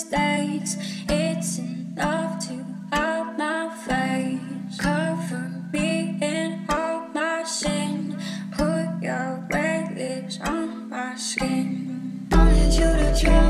mistakes. It's enough to hide my face. Cover me in all my sin. Put your red lips on my skin. Wanted you to try.